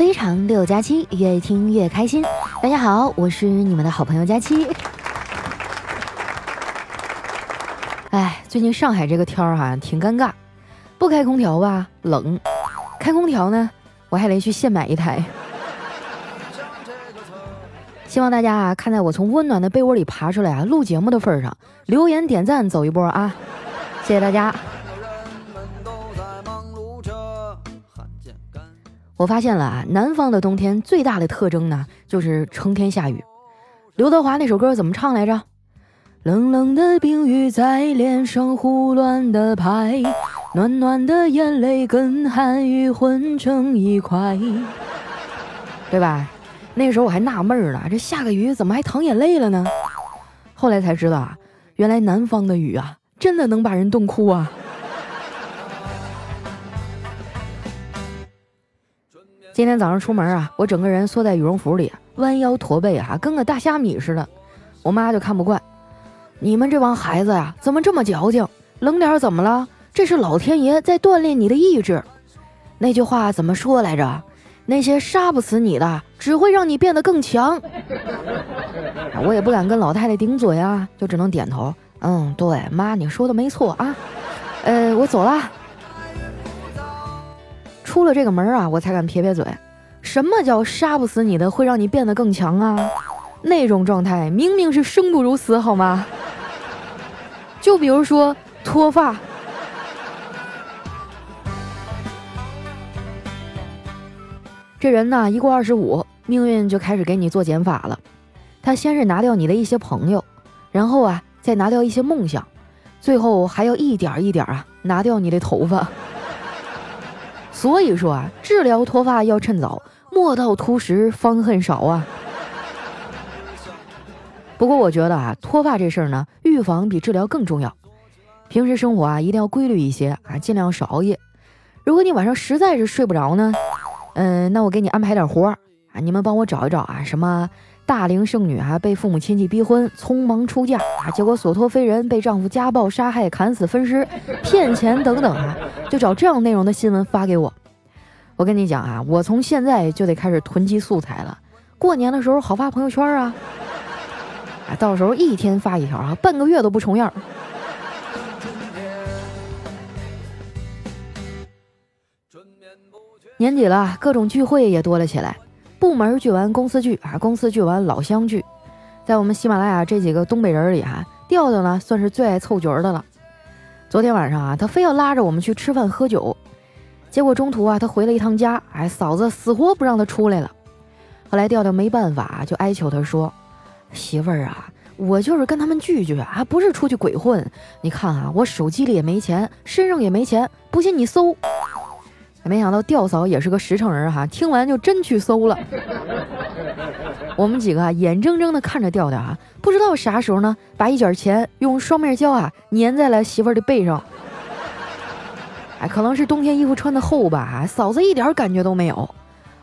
非常六加七，越听越开心。大家好，我是你们的好朋友佳期。哎，最近上海这个天儿哈挺尴尬，不开空调吧冷，开空调呢我还得去现买一台。希望大家啊看在我从温暖的被窝里爬出来啊录节目的份上，留言点赞走一波啊！谢谢大家。我发现了啊，南方的冬天最大的特征呢，就是成天下雨。刘德华那首歌怎么唱来着？冷冷的冰雨在脸上胡乱的拍，暖暖的眼泪跟寒雨混成一块，对吧？那时候我还纳闷呢，这下个雨怎么还淌眼泪了呢？后来才知道啊，原来南方的雨啊，真的能把人冻哭啊。今天早上出门啊，我整个人缩在羽绒服里，弯腰驼背啊，跟个大虾米似的。我妈就看不惯，你们这帮孩子呀，怎么这么矫情？冷点怎么了？这是老天爷在锻炼你的意志。那句话怎么说来着？那些杀不死你的，只会让你变得更强。我也不敢跟老太太顶嘴啊，就只能点头。嗯，对，妈，你说的没错啊。呃，我走了。出了这个门啊，我才敢撇撇嘴。什么叫杀不死你的，会让你变得更强啊？那种状态明明是生不如死，好吗？就比如说脱发。这人呢，一过二十五，命运就开始给你做减法了。他先是拿掉你的一些朋友，然后啊，再拿掉一些梦想，最后还要一点一点啊，拿掉你的头发。所以说啊，治疗脱发要趁早，莫到秃时方恨少啊。不过我觉得啊，脱发这事儿呢，预防比治疗更重要。平时生活啊，一定要规律一些啊，尽量少熬夜。如果你晚上实在是睡不着呢，嗯，那我给你安排点活儿啊，你们帮我找一找啊，什么？大龄剩女啊，被父母亲戚逼婚，匆忙出嫁啊，结果所托非人，被丈夫家暴、杀害、砍死、分尸、骗钱等等啊，就找这样内容的新闻发给我。我跟你讲啊，我从现在就得开始囤积素材了，过年的时候好发朋友圈啊，啊，到时候一天发一条啊，半个月都不重样。年底了，各种聚会也多了起来。部门聚完公司聚啊，公司聚完老乡聚，在我们喜马拉雅这几个东北人里哈，调调呢算是最爱凑角的了。昨天晚上啊，他非要拉着我们去吃饭喝酒，结果中途啊，他回了一趟家，哎，嫂子死活不让他出来了。后来调调没办法，就哀求他说：“媳妇儿啊，我就是跟他们聚聚啊，不是出去鬼混。你看啊，我手机里也没钱，身上也没钱，不信你搜。”没想到吊嫂也是个实诚人哈，听完就真去搜了。我们几个啊，眼睁睁的看着调调啊，不知道啥时候呢，把一卷钱用双面胶啊粘在了媳妇儿的背上。哎，可能是冬天衣服穿的厚吧，嫂子一点感觉都没有。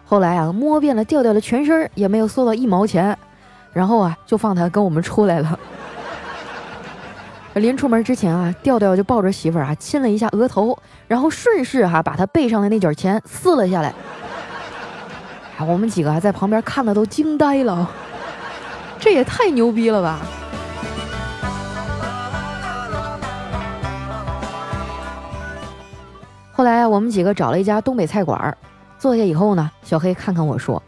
后来啊，摸遍了调调的全身，也没有搜到一毛钱，然后啊，就放他跟我们出来了。临出门之前啊，调调就抱着媳妇儿啊亲了一下额头，然后顺势哈把他背上的那卷钱撕了下来。我们几个还在旁边看的都惊呆了，这也太牛逼了吧！后来我们几个找了一家东北菜馆，坐下以后呢，小黑看看我说：“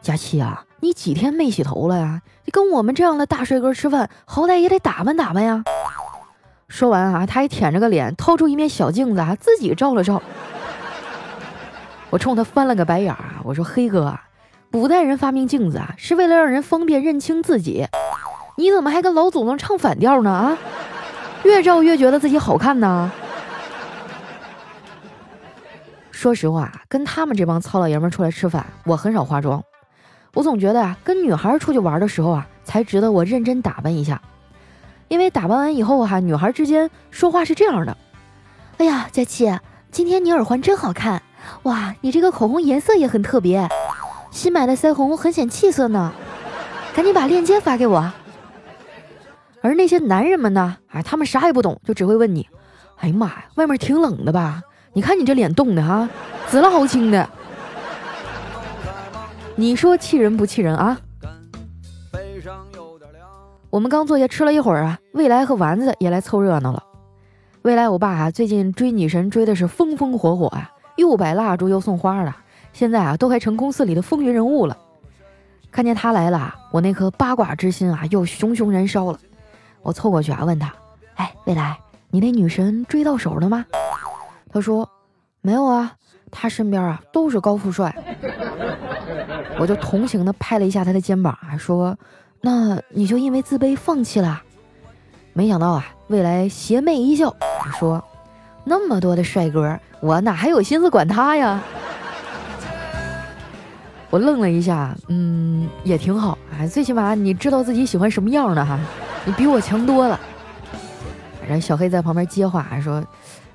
佳琪啊，你几天没洗头了呀？你跟我们这样的大帅哥吃饭，好歹也得打扮打扮呀。”说完啊，他还舔着个脸，掏出一面小镜子啊，自己照了照。我冲他翻了个白眼啊，我说：“黑哥，古代人发明镜子啊，是为了让人方便认清自己。你怎么还跟老祖宗唱反调呢？啊，越照越觉得自己好看呢。”说实话，跟他们这帮糙老爷们出来吃饭，我很少化妆。我总觉得啊，跟女孩出去玩的时候啊，才值得我认真打扮一下。因为打扮完以后哈，女孩之间说话是这样的：“哎呀，佳琪，今天你耳环真好看，哇，你这个口红颜色也很特别，新买的腮红很显气色呢，赶紧把链接发给我。”而那些男人们呢，啊，他们啥也不懂，就只会问你：“哎呀妈呀，外面挺冷的吧？你看你这脸冻的哈，紫了好青的。”你说气人不气人啊？我们刚坐下吃了一会儿啊，未来和丸子也来凑热闹了。未来我爸啊，最近追女神追的是风风火火啊，又摆蜡烛又送花的，现在啊都快成公司里的风云人物了。看见他来了，我那颗八卦之心啊又熊熊燃烧了。我凑过去啊问他：“哎，未来，你那女神追到手了吗？”他说：“没有啊，他身边啊都是高富帅。”我就同情的拍了一下他的肩膀，说：“那你就因为自卑放弃了？”没想到啊，未来邪魅一笑说：“那么多的帅哥，我哪还有心思管他呀？” 我愣了一下，嗯，也挺好啊，最起码你知道自己喜欢什么样的哈，你比我强多了。然后小黑在旁边接话说：“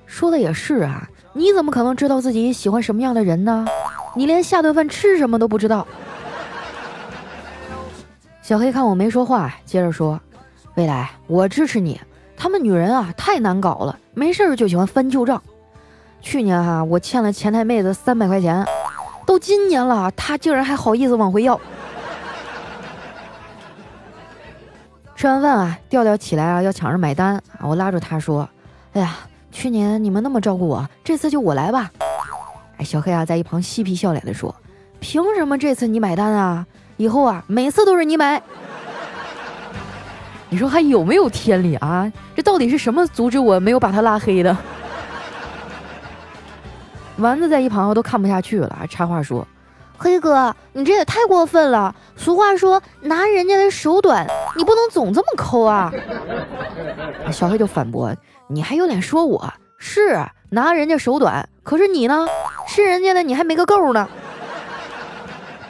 说的也是啊，你怎么可能知道自己喜欢什么样的人呢？你连下顿饭吃什么都不知道。”小黑看我没说话，接着说：“未来，我支持你。他们女人啊，太难搞了，没事儿就喜欢翻旧账。去年哈，我欠了前台妹子三百块钱。”都今年了，她竟然还好意思往回要。吃完饭啊，调调起来啊，要抢着买单啊，我拉住他说：“哎呀，去年你们那么照顾我，这次就我来吧。”哎，小黑啊，在一旁嬉皮笑脸的说：“凭什么这次你买单啊？以后啊，每次都是你买。”你说还有没有天理啊？这到底是什么阻止我没有把他拉黑的？丸子在一旁都看不下去了，插话说：“黑哥，你这也太过分了！俗话说，拿人家的手短，你不能总这么抠啊！”小黑就反驳：“你还有脸说我是拿人家手短？可是你呢，是人家的你还没个够呢。”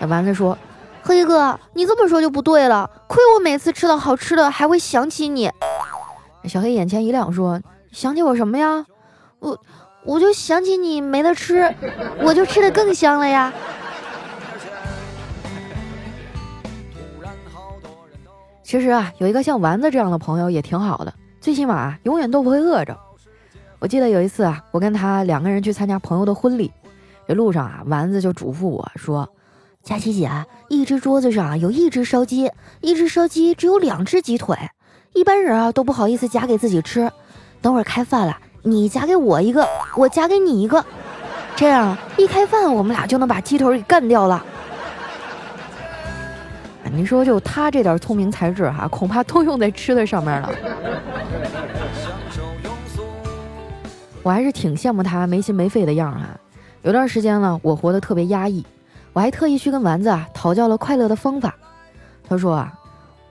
丸子说：“黑哥，你这么说就不对了，亏我每次吃到好吃的还会想起你。”小黑眼前一亮，说：“想起我什么呀？我……”我就想起你没得吃，我就吃的更香了呀。其实啊，有一个像丸子这样的朋友也挺好的，最起码永远都不会饿着。我记得有一次啊，我跟他两个人去参加朋友的婚礼，这路上啊，丸子就嘱咐我说：“佳琪姐，一只桌子上有一只烧鸡，一只烧鸡只有两只鸡腿，一般人啊都不好意思夹给自己吃。等会儿开饭了。”你夹给我一个，我夹给你一个，这样一开饭，我们俩就能把鸡腿给干掉了。你说就他这点聪明才智哈，恐怕都用在吃的上面了。我还是挺羡慕他没心没肺的样啊。有段时间呢，我活得特别压抑，我还特意去跟丸子啊讨教了快乐的方法。他说啊。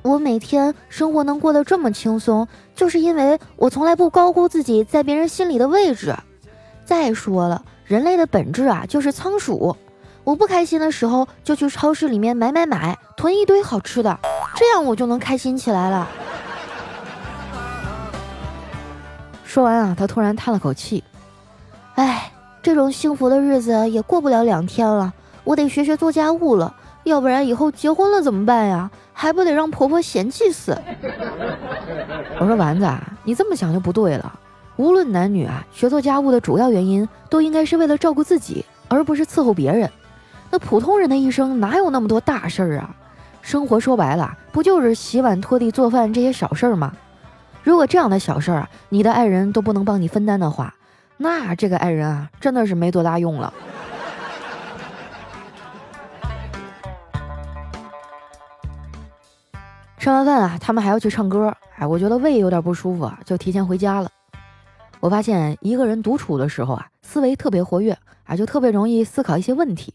我每天生活能过得这么轻松，就是因为我从来不高估自己在别人心里的位置。再说了，人类的本质啊就是仓鼠。我不开心的时候，就去超市里面买买买，囤一堆好吃的，这样我就能开心起来了。说完啊，他突然叹了口气：“哎，这种幸福的日子也过不了两天了，我得学学做家务了。”要不然以后结婚了怎么办呀？还不得让婆婆嫌弃死？我说丸子啊，你这么想就不对了。无论男女啊，学做家务的主要原因都应该是为了照顾自己，而不是伺候别人。那普通人的一生哪有那么多大事儿啊？生活说白了，不就是洗碗、拖地、做饭这些小事儿吗？如果这样的小事儿啊，你的爱人都不能帮你分担的话，那这个爱人啊，真的是没多大用了。吃完饭啊，他们还要去唱歌。哎，我觉得胃有点不舒服啊，就提前回家了。我发现一个人独处的时候啊，思维特别活跃啊，就特别容易思考一些问题。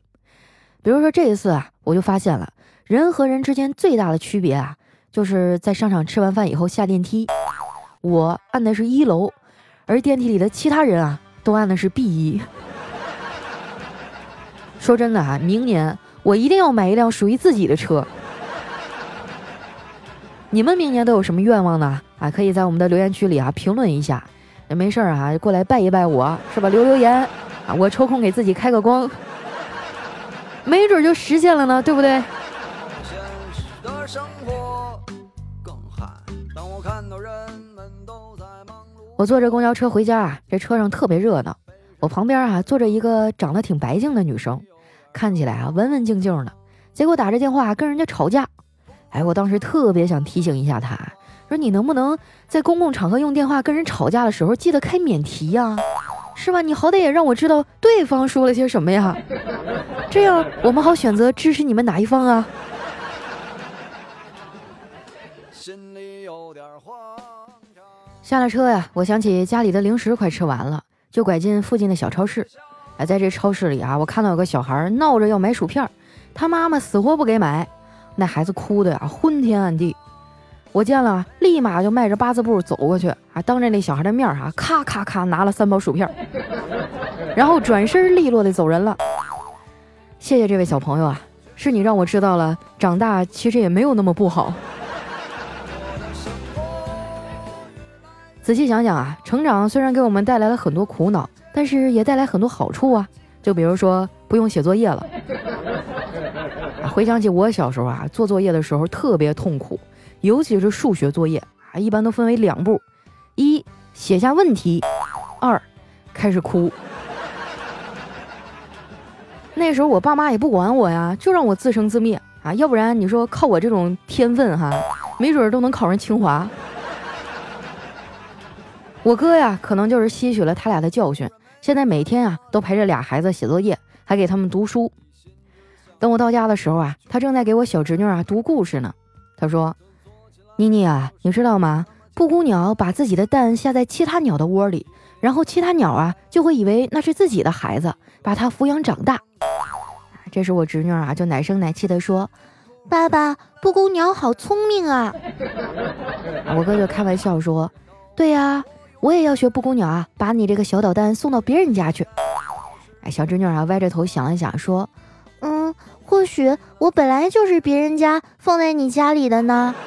比如说这一次啊，我就发现了人和人之间最大的区别啊，就是在商场吃完饭以后下电梯，我按的是一楼，而电梯里的其他人啊，都按的是 B 一。说真的啊，明年我一定要买一辆属于自己的车。你们明年都有什么愿望呢？啊，可以在我们的留言区里啊评论一下。也没事儿啊，过来拜一拜我，是吧？留留言啊，我抽空给自己开个光，没准就实现了呢，对不对？我坐着公交车回家啊，这车上特别热闹。我旁边啊坐着一个长得挺白净的女生，看起来啊文文静静的。结果打着电话跟人家吵架。哎，我当时特别想提醒一下他，说你能不能在公共场合用电话跟人吵架的时候记得开免提呀？是吧？你好歹也让我知道对方说了些什么呀，这样我们好选择支持你们哪一方啊。下了车呀，我想起家里的零食快吃完了，就拐进附近的小超市。哎，在这超市里啊，我看到有个小孩闹着要买薯片，他妈妈死活不给买，那孩子哭的呀昏天暗地。我见了，立马就迈着八字步走过去，啊，当着那小孩的面啊，咔咔咔拿了三包薯片，然后转身利落的走人了。谢谢这位小朋友啊，是你让我知道了，长大其实也没有那么不好。仔细想想啊，成长虽然给我们带来了很多苦恼，但是也带来很多好处啊。就比如说不用写作业了。回想起我小时候啊，做作业的时候特别痛苦，尤其是数学作业啊，一般都分为两步：一写下问题，二开始哭。那时候我爸妈也不管我呀，就让我自生自灭啊，要不然你说靠我这种天分哈，没准都能考上清华。我哥呀，可能就是吸取了他俩的教训，现在每天啊都陪着俩孩子写作业，还给他们读书。等我到家的时候啊，他正在给我小侄女啊读故事呢。他说：“妮妮啊，你知道吗？布谷鸟把自己的蛋下在其他鸟的窝里，然后其他鸟啊就会以为那是自己的孩子，把它抚养长大。”这时我侄女啊就奶声奶气地说：“爸爸，布谷鸟好聪明啊！”我哥就开玩笑说：“对呀。”我也要学布谷鸟啊，把你这个小捣蛋送到别人家去。哎，小侄女啊，歪着头想了想，说：“嗯，或许我本来就是别人家放在你家里的呢。”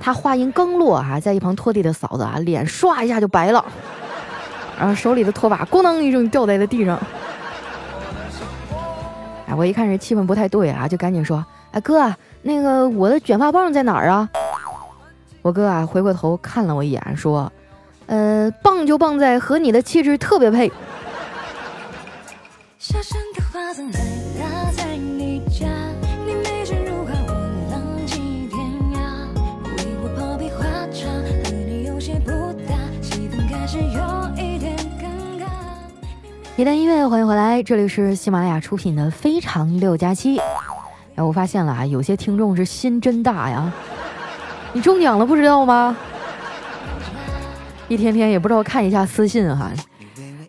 他话音刚落啊，在一旁拖地的嫂子啊，脸唰一下就白了，然后手里的拖把咣当一声掉在了地上。哎，我一看这气氛不太对啊，就赶紧说：“哎哥，那个我的卷发棒在哪儿啊？”我哥啊，回过头看了我一眼，说：“呃，棒就棒在和你的气质特别配。”下山的花伞还落在你家，你眉间如画，我浪迹天涯。为我泡杯花茶，和你有些不搭，气氛开始有一点尴尬。一段音乐，欢迎回来，这里是喜马拉雅出品的《非常六加七》。哎，我发现了啊，有些听众是心真大呀，你中奖了不知道吗？一天天也不知道看一下私信哈、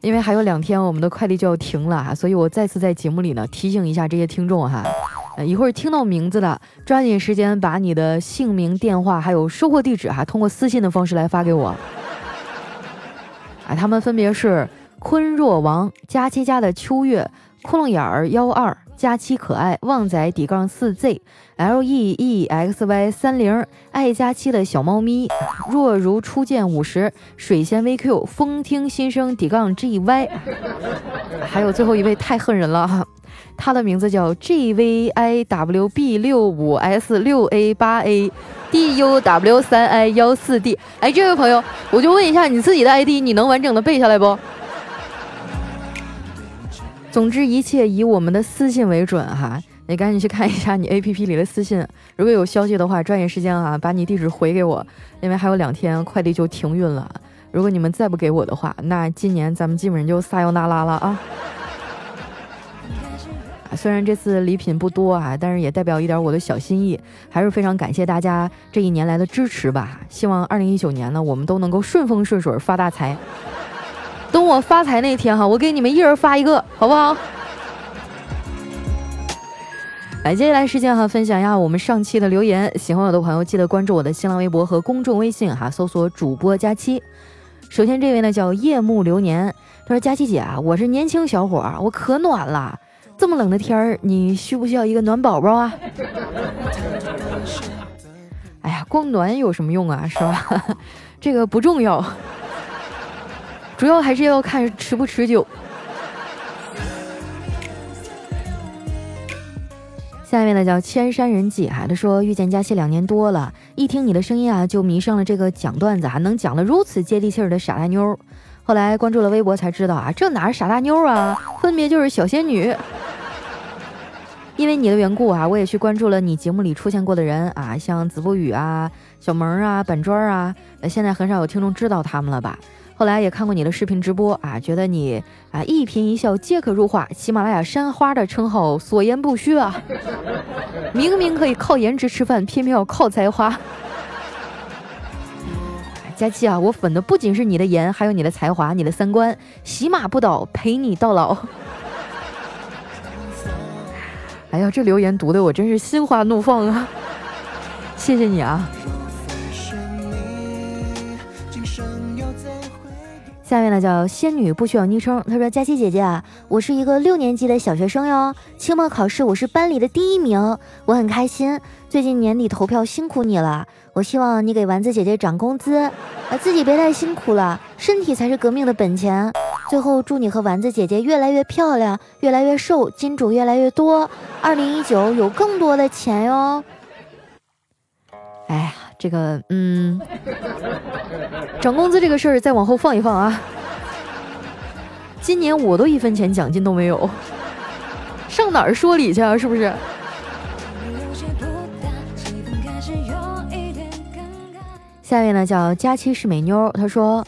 因为还有两天我们的快递就要停了哈，所以我再次在节目里呢提醒一下这些听众哈，一会儿听到名字的抓紧时间把你的姓名、电话还有收货地址哈通过私信的方式来发给我。啊，他们分别是坤若王、佳期家的秋月、窟窿眼儿幺二。佳期可爱旺仔底杠四 Z L E E X Y 三零爱佳期的小猫咪若如初见五十水仙 V Q 风听心声底杠 G Y，还有最后一位太恨人了哈，他的名字叫 G V I W B 六五 S 六 A 八 A D U W 三 I 幺四 D。哎，这位朋友，我就问一下你自己的 ID，你能完整的背下来不？总之，一切以我们的私信为准哈。你赶紧去看一下你 A P P 里的私信，如果有消息的话，抓紧时间啊，把你地址回给我，因为还有两天快递就停运了。如果你们再不给我的话，那今年咱们基本上就撒由那拉了啊。虽然这次礼品不多啊，但是也代表一点我的小心意，还是非常感谢大家这一年来的支持吧。希望二零一九年呢，我们都能够顺风顺水，发大财。等我发财那天哈，我给你们一人发一个，好不好？来，接下来时间哈，分享一下我们上期的留言。喜欢我的朋友，记得关注我的新浪微博和公众微信哈，搜索主播佳期。首先这位呢叫夜幕流年，他说：“佳期姐啊，我是年轻小伙，我可暖了。这么冷的天儿，你需不需要一个暖宝宝啊？” 哎呀，光暖有什么用啊，是吧？这个不重要。主要还是要看持不持久。下一位呢叫千山人迹哈，他说遇见佳期两年多了，一听你的声音啊，就迷上了这个讲段子，还能讲的如此接地气儿的傻大妞。后来关注了微博才知道啊，这哪是傻大妞啊，分别就是小仙女。因为你的缘故啊，我也去关注了你节目里出现过的人啊，像子不语啊、小萌啊、板砖啊，现在很少有听众知道他们了吧？后来也看过你的视频直播啊，觉得你啊一颦一笑皆可入画，喜马拉雅山花的称号所言不虚啊！明明可以靠颜值吃饭，偏偏要靠才华。佳期啊，我粉的不仅是你的颜，还有你的才华、你的三观，喜马不倒，陪你到老。哎呀，这留言读的我真是心花怒放啊！谢谢你啊。下面呢叫仙女不需要昵称。她说：“佳琪姐姐啊，我是一个六年级的小学生哟。期末考试我是班里的第一名，我很开心。最近年底投票辛苦你了，我希望你给丸子姐姐涨工资，啊自己别太辛苦了，身体才是革命的本钱。最后祝你和丸子姐姐越来越漂亮，越来越瘦，金主越来越多，二零一九有更多的钱哟。”哎呀。这个，嗯，涨工资这个事儿再往后放一放啊。今年我都一分钱奖金都没有，上哪儿说理去啊？是不是？下面呢叫佳期是美妞，她说，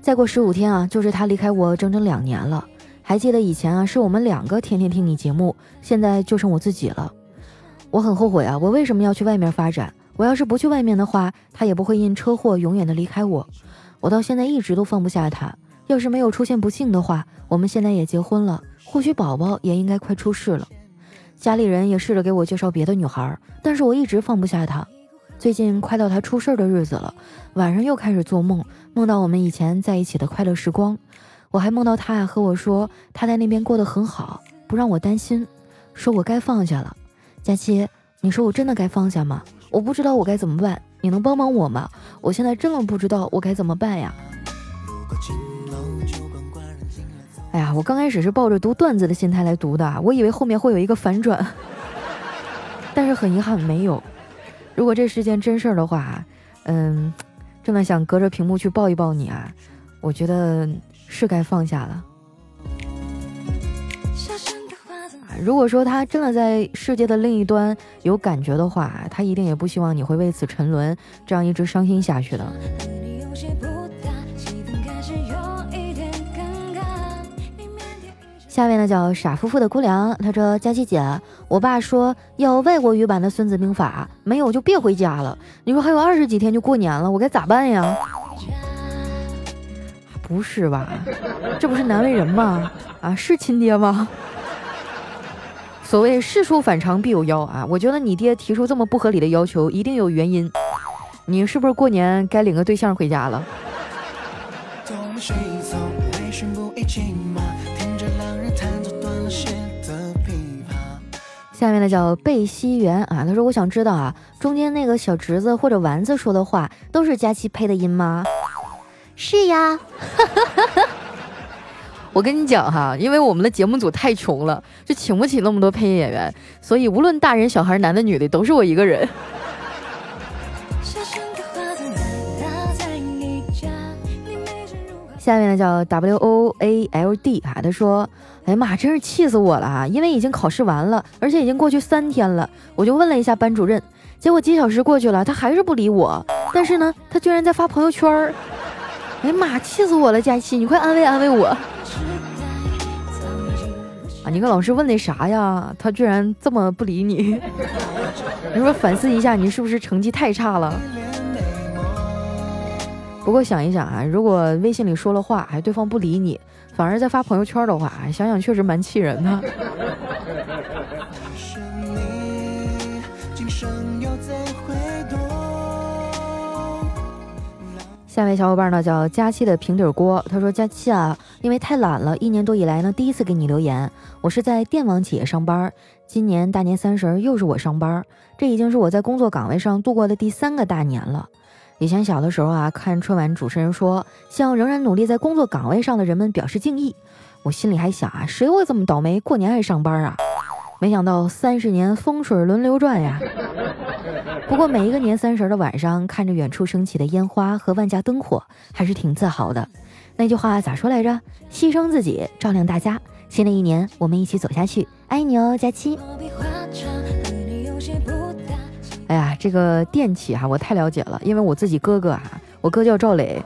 再过十五天啊，就是她离开我整整两年了。还记得以前啊，是我们两个天天听你节目，现在就剩我自己了。我很后悔啊，我为什么要去外面发展？我要是不去外面的话，他也不会因车祸永远的离开我。我到现在一直都放不下他。要是没有出现不幸的话，我们现在也结婚了，或许宝宝也应该快出世了。家里人也试着给我介绍别的女孩，但是我一直放不下他。最近快到他出事的日子了，晚上又开始做梦，梦到我们以前在一起的快乐时光。我还梦到他和我说他在那边过得很好，不让我担心，说我该放下了。佳期，你说我真的该放下吗？我不知道我该怎么办，你能帮帮我吗？我现在真的不知道我该怎么办呀！哎呀，我刚开始是抱着读段子的心态来读的，我以为后面会有一个反转，但是很遗憾没有。如果这是件真事儿的话，嗯，真的想隔着屏幕去抱一抱你啊！我觉得是该放下了。如果说他真的在世界的另一端有感觉的话，他一定也不希望你会为此沉沦，这样一直伤心下去的。下面呢叫傻夫妇的姑娘，她说：“佳琪姐，我爸说要外国语版的《孙子兵法》，没有就别回家了。你说还有二十几天就过年了，我该咋办呀？”不是吧？这不是难为人吗？啊，是亲爹吗？所谓事出反常必有妖啊！我觉得你爹提出这么不合理的要求，一定有原因。你是不是过年该领个对象回家了？下面的叫贝西元啊，他说：“我想知道啊，中间那个小侄子或者丸子说的话，都是佳期配的音吗？”是呀。我跟你讲哈，因为我们的节目组太穷了，就请不起那么多配音演员，所以无论大人小孩、男的女的，都是我一个人。下面呢叫 W O A L D 啊，他说：“哎呀妈，真是气死我了啊！因为已经考试完了，而且已经过去三天了，我就问了一下班主任，结果几小时过去了，他还是不理我。但是呢，他居然在发朋友圈儿。哎呀妈，气死我了！佳琪，你快安慰安慰我。”啊！你跟老师问那啥呀？他居然这么不理你，你说反思一下，你是不是成绩太差了？不过想一想啊，如果微信里说了话，还对方不理你，反而在发朋友圈的话，想想确实蛮气人的。下一位小伙伴呢叫佳期的平底锅，他说：“佳期啊，因为太懒了，一年多以来呢，第一次给你留言。我是在电网企业上班，今年大年三十又是我上班，这已经是我在工作岗位上度过的第三个大年了。以前小的时候啊，看春晚主持人说向仍然努力在工作岗位上的人们表示敬意，我心里还想啊，谁会这么倒霉，过年还上班啊？”没想到三十年风水轮流转呀！不过每一个年三十的晚上，看着远处升起的烟花和万家灯火，还是挺自豪的。那句话咋说来着？牺牲自己，照亮大家。新的一年，我们一起走下去。爱你哦，佳期。哎呀，这个电器哈，我太了解了，因为我自己哥哥啊，我哥叫赵磊，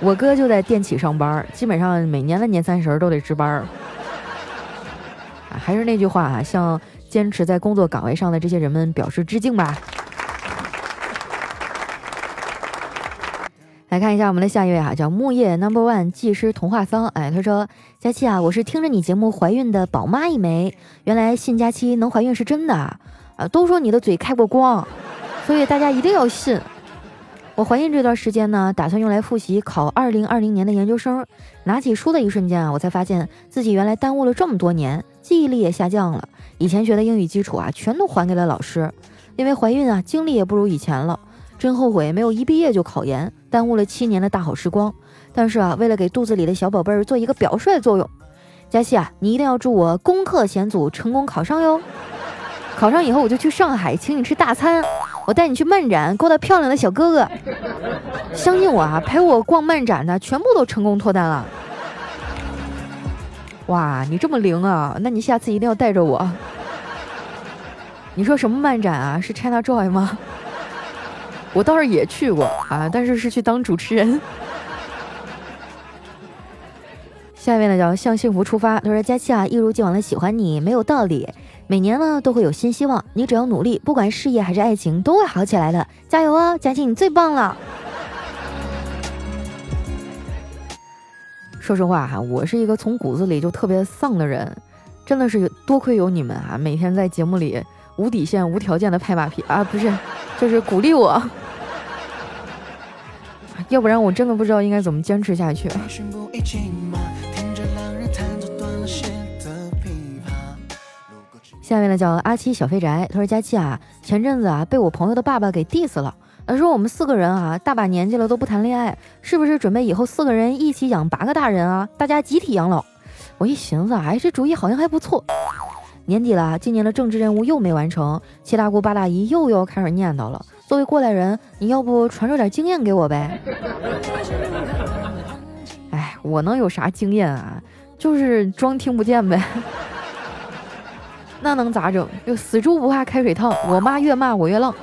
我哥就在电企上班，基本上每年的年三十都得值班。还是那句话啊，像坚持在工作岗位上的这些人们表示致敬吧。来看一下我们的下一位哈，叫木叶 Number One 技师童话桑。哎，他说：佳期啊，我是听着你节目怀孕的宝妈一枚，原来信佳期能怀孕是真的啊！都说你的嘴开过光，所以大家一定要信。我怀孕这段时间呢，打算用来复习考二零二零年的研究生。拿起书的一瞬间啊，我才发现自己原来耽误了这么多年，记忆力也下降了。以前学的英语基础啊，全都还给了老师。因为怀孕啊，精力也不如以前了。真后悔没有一毕业就考研，耽误了七年的大好时光。但是啊，为了给肚子里的小宝贝儿做一个表率作用，佳琪啊，你一定要祝我攻克险阻，成功考上哟！考上以后我就去上海请你吃大餐，我带你去漫展勾搭漂亮的小哥哥。相信我啊，陪我逛漫展的全部都成功脱单了。哇，你这么灵啊？那你下次一定要带着我。你说什么漫展啊？是 China Joy 吗？我倒是也去过啊，但是是去当主持人。下面呢叫向幸福出发，他说：“佳期啊，一如既往的喜欢你，没有道理。每年呢都会有新希望，你只要努力，不管事业还是爱情，都会好起来的。加油啊，佳期，你最棒了！”说实话哈，我是一个从骨子里就特别丧的人，真的是多亏有你们啊，每天在节目里无底线、无条件的拍马屁啊，不是，就是鼓励我。要不然我真的不知道应该怎么坚持下去。下面呢叫阿七小肥宅，他说：“佳期啊，前阵子啊被我朋友的爸爸给 diss 了，他说我们四个人啊大把年纪了都不谈恋爱，是不是准备以后四个人一起养八个大人啊？大家集体养老。”我一寻思，哎，这主意好像还不错。年底了，今年的政治任务又没完成，七大姑八大姨又要开始念叨了。作为过来人，你要不传授点经验给我呗？哎，我能有啥经验啊？就是装听不见呗。那能咋整？就死猪不怕开水烫，我妈越骂我越浪。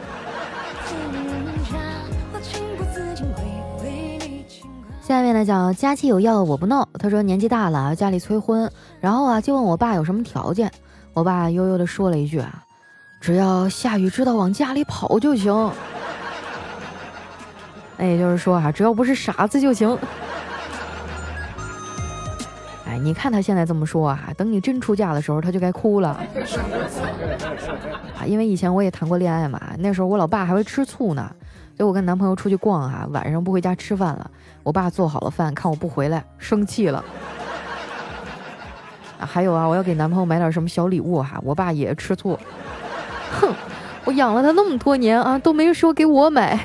下面呢讲佳期有药我不闹。他说年纪大了，家里催婚，然后啊就问我爸有什么条件。我爸悠悠的说了一句啊。只要下雨知道往家里跑就行，那 也就是说啊，只要不是傻子就行。哎，你看他现在这么说啊，等你真出嫁的时候，他就该哭了。啊，因为以前我也谈过恋爱嘛，那时候我老爸还会吃醋呢。就我跟男朋友出去逛啊，晚上不回家吃饭了，我爸做好了饭，看我不回来，生气了。还有啊，我要给男朋友买点什么小礼物哈，我爸也吃醋。哼，我养了他那么多年啊，都没说给我买，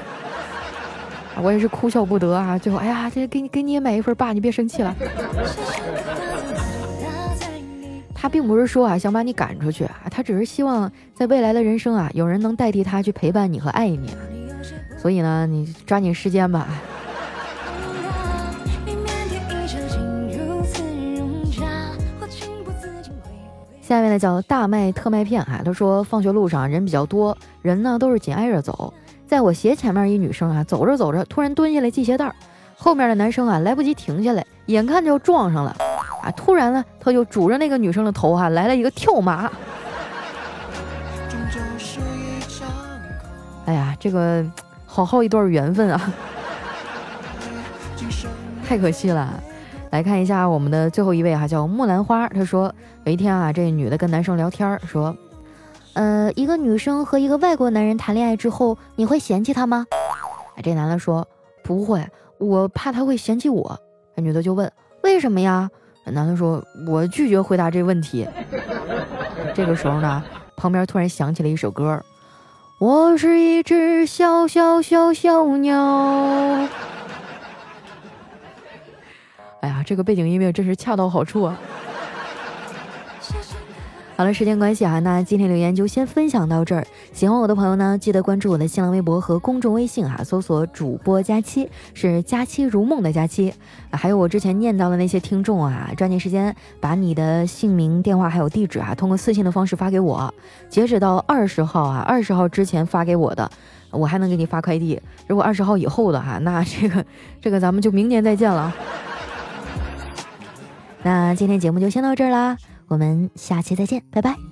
我也是哭笑不得啊。最后，哎呀，这给你给你也买一份，爸，你别生气了。他并不是说啊想把你赶出去啊，他只是希望在未来的人生啊，有人能代替他去陪伴你和爱你。所以呢，你抓紧时间吧。下面呢叫大麦特麦片哈，他说放学路上人比较多，人呢都是紧挨着走，在我斜前面一女生啊，走着走着突然蹲下来系鞋带儿，后面的男生啊来不及停下来，眼看就要撞上了啊，突然呢他就拄着那个女生的头哈来了一个跳马，哎呀，这个好好一段缘分啊，太可惜了。来看一下我们的最后一位哈，叫木兰花。她说有一天啊，这女的跟男生聊天，说，呃，一个女生和一个外国男人谈恋爱之后，你会嫌弃他吗？这男的说不会，我怕他会嫌弃我。那女的就问为什么呀？男的说，我拒绝回答这问题。这个时候呢，旁边突然响起了一首歌，我是一只小小小小鸟。哎呀，这个背景音乐真是恰到好处啊！好了，时间关系啊，那今天留言就先分享到这儿。喜欢我的朋友呢，记得关注我的新浪微博和公众微信啊，搜索“主播佳期”，是“佳期如梦”的佳期。还有我之前念到的那些听众啊，抓紧时间把你的姓名、电话还有地址啊，通过私信的方式发给我。截止到二十号啊，二十号之前发给我的，我还能给你发快递。如果二十号以后的哈，那这个这个咱们就明年再见了。那今天节目就先到这儿啦。我们下期再见，拜拜。